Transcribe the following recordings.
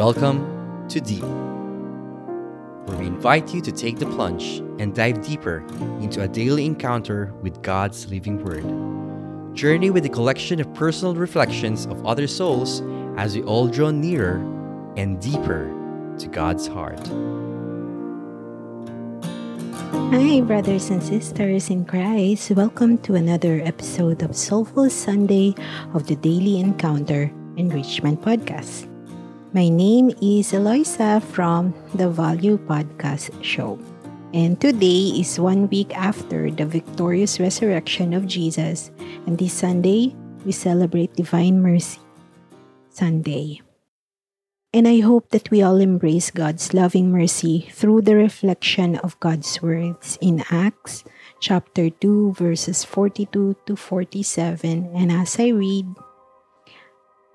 Welcome to Deep, where we invite you to take the plunge and dive deeper into a daily encounter with God's living Word. Journey with a collection of personal reflections of other souls as we all draw nearer and deeper to God's heart. Hi, brothers and sisters in Christ. Welcome to another episode of Soulful Sunday of the Daily Encounter Enrichment Podcast. My name is Eloisa from the Value Podcast Show. And today is one week after the victorious resurrection of Jesus. And this Sunday, we celebrate Divine Mercy Sunday. And I hope that we all embrace God's loving mercy through the reflection of God's words in Acts chapter 2, verses 42 to 47. And as I read,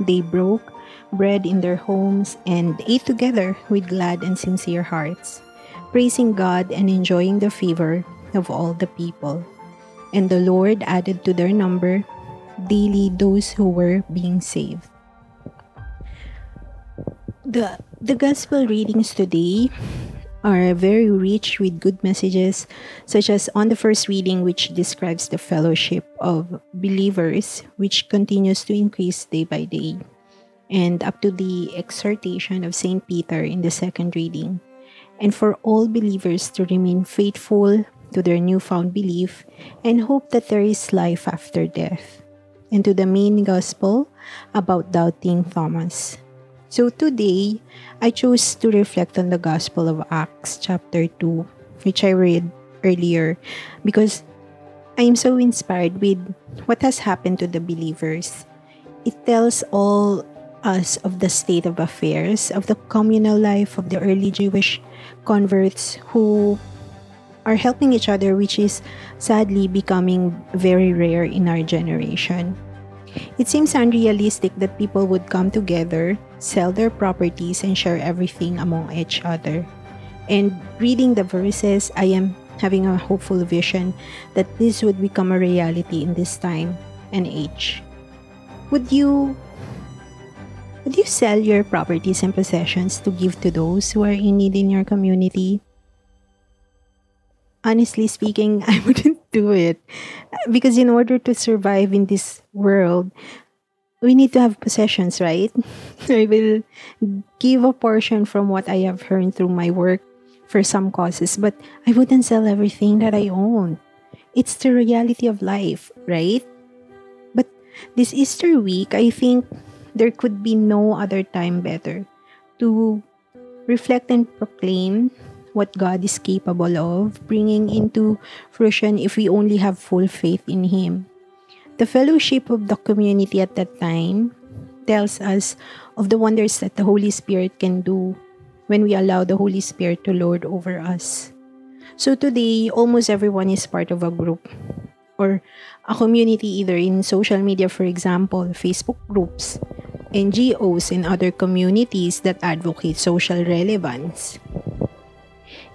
They broke bread in their homes and ate together with glad and sincere hearts, praising God and enjoying the favor of all the people. And the Lord added to their number daily those who were being saved. The, the gospel readings today are very rich with good messages, such as on the first reading, which describes the fellowship of believers, which continues to increase day by day, and up to the exhortation of St. Peter in the second reading, and for all believers to remain faithful to their newfound belief and hope that there is life after death, and to the main gospel about doubting Thomas so today, I chose to reflect on the Gospel of Acts, chapter 2, which I read earlier, because I am so inspired with what has happened to the believers. It tells all us of the state of affairs of the communal life of the early Jewish converts who are helping each other, which is sadly becoming very rare in our generation. It seems unrealistic that people would come together, sell their properties, and share everything among each other. And reading the verses, I am having a hopeful vision that this would become a reality in this time and age. Would you would you sell your properties and possessions to give to those who are in need in your community? honestly speaking, I wouldn't do it. Because in order to survive in this world, we need to have possessions, right? I will give a portion from what I have earned through my work for some causes, but I wouldn't sell everything that I own. It's the reality of life, right? But this Easter week, I think there could be no other time better to reflect and proclaim what God is capable of bringing into fruition if we only have full faith in Him. The fellowship of the community at that time tells us of the wonders that the Holy Spirit can do when we allow the Holy Spirit to lord over us. So today, almost everyone is part of a group or a community, either in social media, for example, Facebook groups, NGOs, and other communities that advocate social relevance.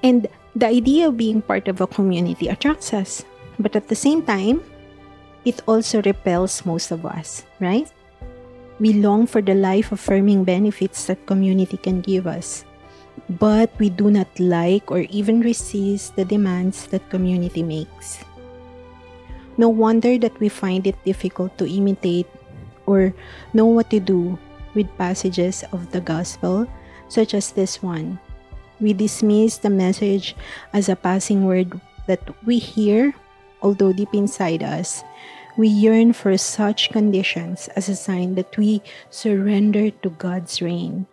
And the idea of being part of a community attracts us. But at the same time, it also repels most of us, right? We long for the life affirming benefits that community can give us. But we do not like or even resist the demands that community makes. No wonder that we find it difficult to imitate or know what to do with passages of the gospel, such as this one we dismiss the message as a passing word that we hear, although deep inside us, we yearn for such conditions as a sign that we surrender to God's reign.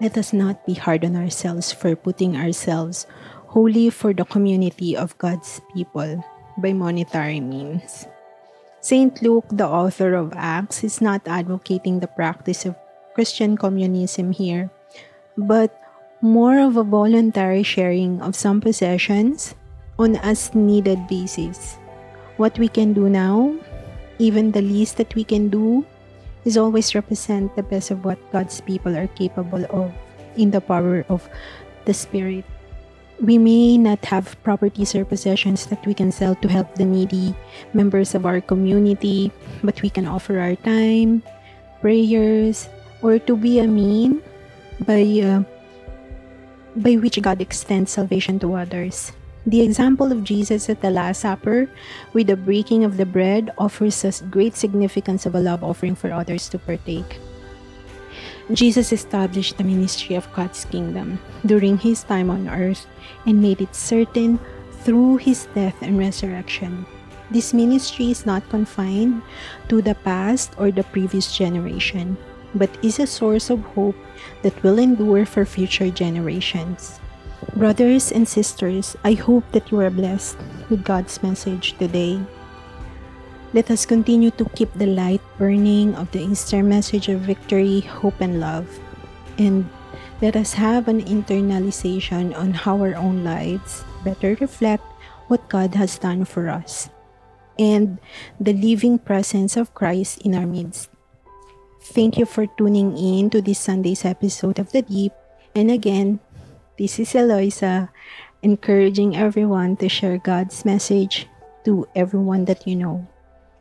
Let us not be hard on ourselves for putting ourselves wholly for the community of God's people by monetary means. St. Luke, the author of Acts, is not advocating the practice of Christian communism here, but more of a voluntary sharing of some possessions on as needed basis. What we can do now, even the least that we can do, is always represent the best of what God's people are capable of in the power of the Spirit. We may not have properties or possessions that we can sell to help the needy members of our community, but we can offer our time, prayers, or to be a mean by uh, by which God extends salvation to others. The example of Jesus at the Last Supper with the breaking of the bread offers us great significance of a love offering for others to partake. Jesus established the ministry of God's kingdom during his time on earth and made it certain through his death and resurrection. This ministry is not confined to the past or the previous generation, but is a source of hope that will endure for future generations. Brothers and sisters, I hope that you are blessed with God's message today. Let us continue to keep the light burning of the Easter message of victory, hope, and love. And let us have an internalization on how our own lives better reflect what God has done for us and the living presence of Christ in our midst. Thank you for tuning in to this Sunday's episode of The Deep. And again, this is Eloisa, encouraging everyone to share God's message to everyone that you know.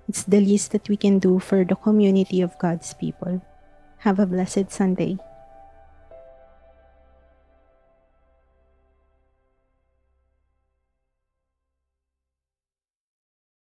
It's the least that we can do for the community of God's people. Have a blessed Sunday.